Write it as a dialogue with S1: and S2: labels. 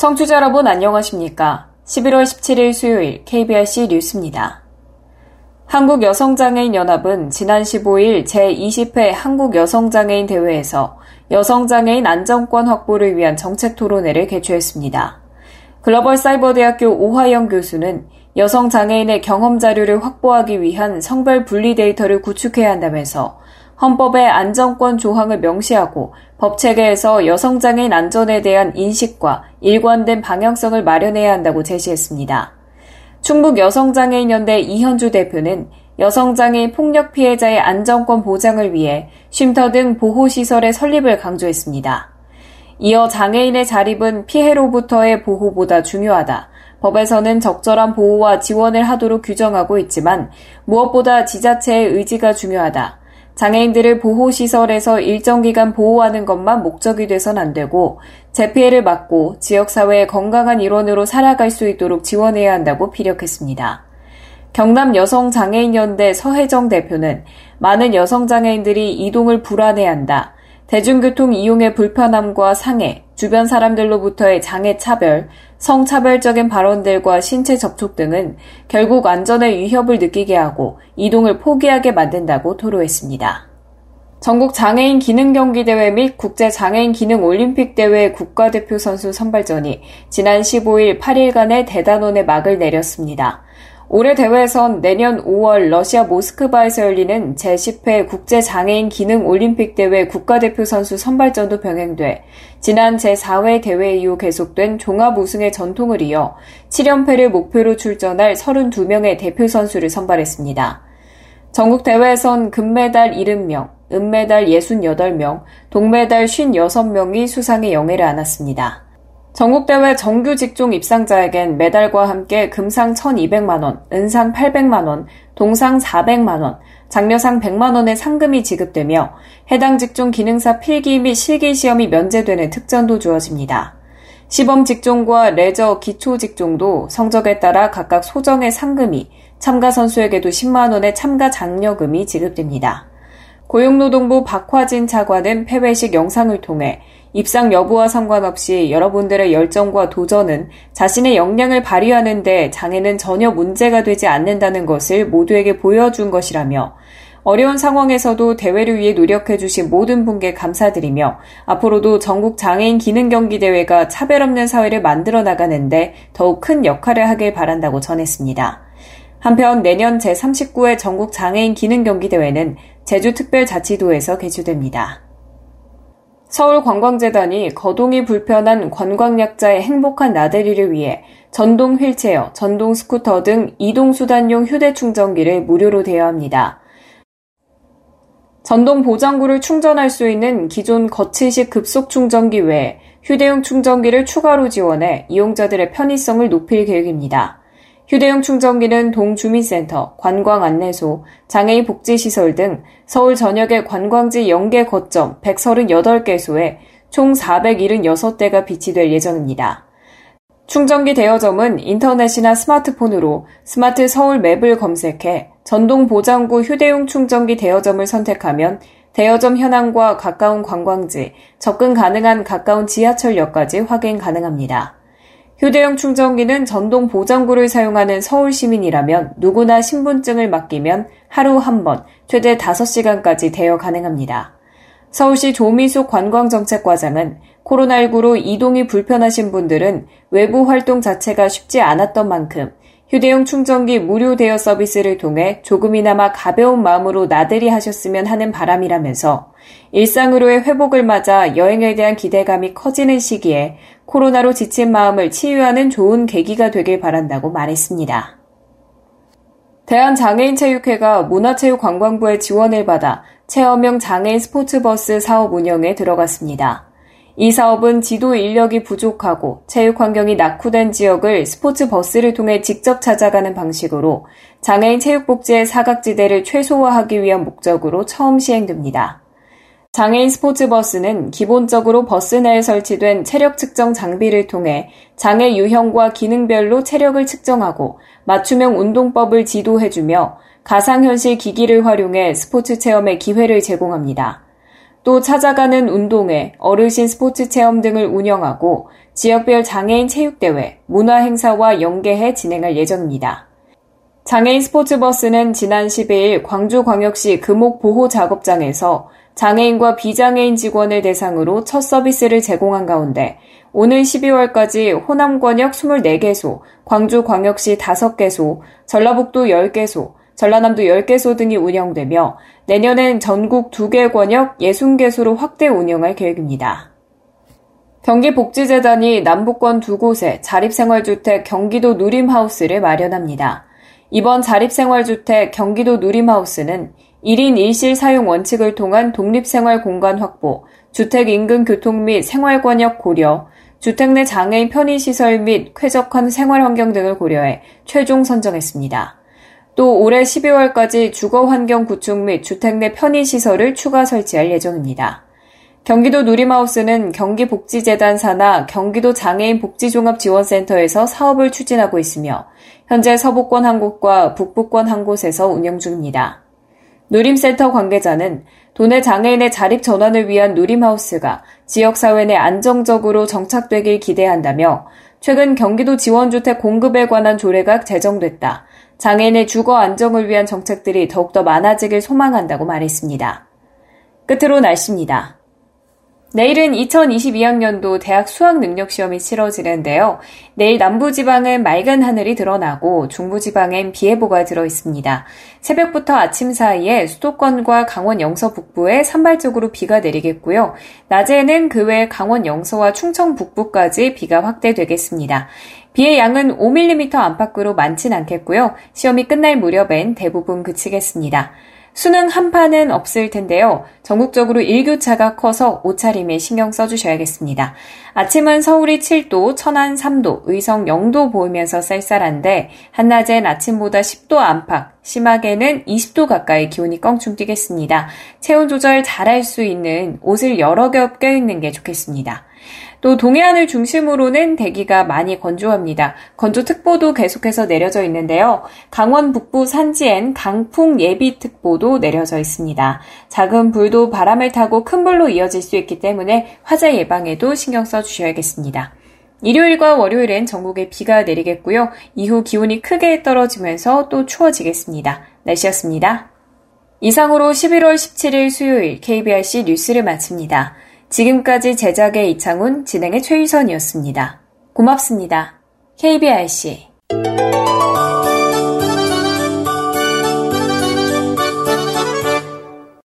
S1: 청취자 여러분 안녕하십니까? 11월 17일 수요일 KBRC 뉴스입니다. 한국여성장애인연합은 지난 15일 제20회 한국여성장애인 대회에서 여성장애인 안정권 확보를 위한 정책 토론회를 개최했습니다. 글로벌 사이버대학교 오하영 교수는 여성 장애인의 경험 자료를 확보하기 위한 성별 분리 데이터를 구축해야 한다면서 헌법의 안정권 조항을 명시하고 법 체계에서 여성 장애인 안전에 대한 인식과 일관된 방향성을 마련해야 한다고 제시했습니다. 충북 여성장애인연대 이현주 대표는 여성장애인 폭력 피해자의 안정권 보장을 위해 쉼터 등 보호시설의 설립을 강조했습니다. 이어 장애인의 자립은 피해로부터의 보호보다 중요하다. 법에서는 적절한 보호와 지원을 하도록 규정하고 있지만 무엇보다 지자체의 의지가 중요하다. 장애인들을 보호시설에서 일정 기간 보호하는 것만 목적이 돼선 안 되고 재피해를 막고 지역사회의 건강한 일원으로 살아갈 수 있도록 지원해야 한다고 피력했습니다. 경남 여성장애인연대 서혜정 대표는 많은 여성장애인들이 이동을 불안해한다. 대중교통 이용의 불편함과 상해, 주변 사람들로부터의 장애 차별, 성차별적인 발언들과 신체 접촉 등은 결국 안전에 위협을 느끼게 하고 이동을 포기하게 만든다고 토로했습니다. 전국 장애인 기능 경기 대회 및 국제 장애인 기능 올림픽 대회 국가대표 선수 선발전이 지난 15일 8일간의 대단원에 막을 내렸습니다. 올해 대회에선 내년 5월 러시아 모스크바에서 열리는 제10회 국제장애인 기능 올림픽 대회 국가대표 선수 선발전도 병행돼 지난 제4회 대회 이후 계속된 종합 우승의 전통을 이어 7연패를 목표로 출전할 32명의 대표 선수를 선발했습니다. 전국 대회에선 금메달 70명, 은메달 68명, 동메달 56명이 수상의 영예를 안았습니다. 전국대회 정규 직종 입상자에겐 메달과 함께 금상 1200만원, 은상 800만원, 동상 400만원, 장려상 100만원의 상금이 지급되며 해당 직종 기능사 필기 및 실기 시험이 면제되는 특전도 주어집니다. 시범 직종과 레저 기초 직종도 성적에 따라 각각 소정의 상금이, 참가 선수에게도 10만원의 참가 장려금이 지급됩니다. 고용노동부 박화진 차관은 폐회식 영상을 통해 입상 여부와 상관없이 여러분들의 열정과 도전은 자신의 역량을 발휘하는데 장애는 전혀 문제가 되지 않는다는 것을 모두에게 보여준 것이라며 어려운 상황에서도 대회를 위해 노력해 주신 모든 분께 감사드리며 앞으로도 전국 장애인 기능 경기 대회가 차별 없는 사회를 만들어 나가는데 더욱 큰 역할을 하길 바란다고 전했습니다. 한편 내년 제39회 전국 장애인 기능 경기 대회는 제주특별자치도에서 개최됩니다. 서울관광재단이 거동이 불편한 관광약자의 행복한 나들이를 위해 전동 휠체어, 전동 스쿠터 등 이동수단용 휴대충전기를 무료로 대여합니다. 전동 보장구를 충전할 수 있는 기존 거치식 급속 충전기 외에 휴대용 충전기를 추가로 지원해 이용자들의 편의성을 높일 계획입니다. 휴대용 충전기는 동주민센터, 관광안내소, 장애인 복지시설 등 서울 전역의 관광지 연계 거점 138개소에 총 476대가 비치될 예정입니다. 충전기 대여점은 인터넷이나 스마트폰으로 스마트 서울 맵을 검색해 전동 보장구 휴대용 충전기 대여점을 선택하면 대여점 현황과 가까운 관광지, 접근 가능한 가까운 지하철역까지 확인 가능합니다. 휴대용 충전기는 전동 보장구를 사용하는 서울 시민이라면 누구나 신분증을 맡기면 하루 한 번, 최대 5시간까지 대여 가능합니다. 서울시 조미숙 관광정책과장은 코로나19로 이동이 불편하신 분들은 외부 활동 자체가 쉽지 않았던 만큼 휴대용 충전기 무료 대여 서비스를 통해 조금이나마 가벼운 마음으로 나들이 하셨으면 하는 바람이라면서 일상으로의 회복을 맞아 여행에 대한 기대감이 커지는 시기에 코로나로 지친 마음을 치유하는 좋은 계기가 되길 바란다고 말했습니다. 대한장애인체육회가 문화체육관광부의 지원을 받아 체험형 장애인 스포츠버스 사업 운영에 들어갔습니다. 이 사업은 지도 인력이 부족하고 체육 환경이 낙후된 지역을 스포츠 버스를 통해 직접 찾아가는 방식으로 장애인 체육복지의 사각지대를 최소화하기 위한 목적으로 처음 시행됩니다. 장애인 스포츠 버스는 기본적으로 버스 내에 설치된 체력 측정 장비를 통해 장애 유형과 기능별로 체력을 측정하고 맞춤형 운동법을 지도해주며 가상현실 기기를 활용해 스포츠 체험의 기회를 제공합니다. 또 찾아가는 운동회, 어르신 스포츠 체험 등을 운영하고 지역별 장애인 체육대회, 문화행사와 연계해 진행할 예정입니다. 장애인 스포츠버스는 지난 12일 광주광역시 금옥보호작업장에서 장애인과 비장애인 직원을 대상으로 첫 서비스를 제공한 가운데 오늘 12월까지 호남권역 24개소, 광주광역시 5개소, 전라북도 10개소, 전라남도 10개소 등이 운영되며 내년엔 전국 2개 권역 60개소로 확대 운영할 계획입니다. 경기복지재단이 남북권 두 곳에 자립생활주택 경기도 누림하우스를 마련합니다. 이번 자립생활주택 경기도 누림하우스는 1인 1실 사용 원칙을 통한 독립생활 공간 확보, 주택 인근 교통 및 생활 권역 고려, 주택 내 장애인 편의시설 및 쾌적한 생활 환경 등을 고려해 최종 선정했습니다. 또 올해 12월까지 주거 환경 구축 및 주택 내 편의시설을 추가 설치할 예정입니다. 경기도 누리마우스는 경기복지재단 산하 경기도 장애인 복지종합지원센터에서 사업을 추진하고 있으며 현재 서부권 한 곳과 북부권 한 곳에서 운영 중입니다. 누림센터 관계자는 도내 장애인의 자립 전환을 위한 누림하우스가 지역사회 내 안정적으로 정착되길 기대한다며 최근 경기도 지원주택 공급에 관한 조례가 제정됐다. 장애인의 주거 안정을 위한 정책들이 더욱더 많아지길 소망한다고 말했습니다. 끝으로 날씨입니다. 내일은 2022학년도 대학 수학 능력 시험이 치러지는데요. 내일 남부지방은 맑은 하늘이 드러나고 중부지방엔 비 예보가 들어 있습니다. 새벽부터 아침 사이에 수도권과 강원 영서 북부에 산발적으로 비가 내리겠고요. 낮에는 그 외 강원 영서와 충청 북부까지 비가 확대되겠습니다. 비의 양은 5mm 안팎으로 많진 않겠고요. 시험이 끝날 무렵엔 대부분 그치겠습니다. 수능 한파는 없을 텐데요. 전국적으로 일교차가 커서 옷차림에 신경 써주셔야겠습니다. 아침은 서울이 7도, 천안 3도, 의성 0도 보이면서 쌀쌀한데 한낮엔 아침보다 10도 안팎, 심하게는 20도 가까이 기온이 껑충 뛰겠습니다. 체온 조절 잘할 수 있는 옷을 여러 겹 껴입는 게 좋겠습니다. 또 동해안을 중심으로는 대기가 많이 건조합니다. 건조특보도 계속해서 내려져 있는데요. 강원 북부 산지엔 강풍 예비특보도 내려져 있습니다. 작은 불도 바람을 타고 큰 불로 이어질 수 있기 때문에 화재 예방에도 신경 써 주셔야겠습니다. 일요일과 월요일엔 전국에 비가 내리겠고요. 이후 기온이 크게 떨어지면서 또 추워지겠습니다. 날씨였습니다. 이상으로 11월 17일 수요일 KBRC 뉴스를 마칩니다. 지금까지 제작의 이창훈, 진행의 최유선이었습니다. 고맙습니다. KBRC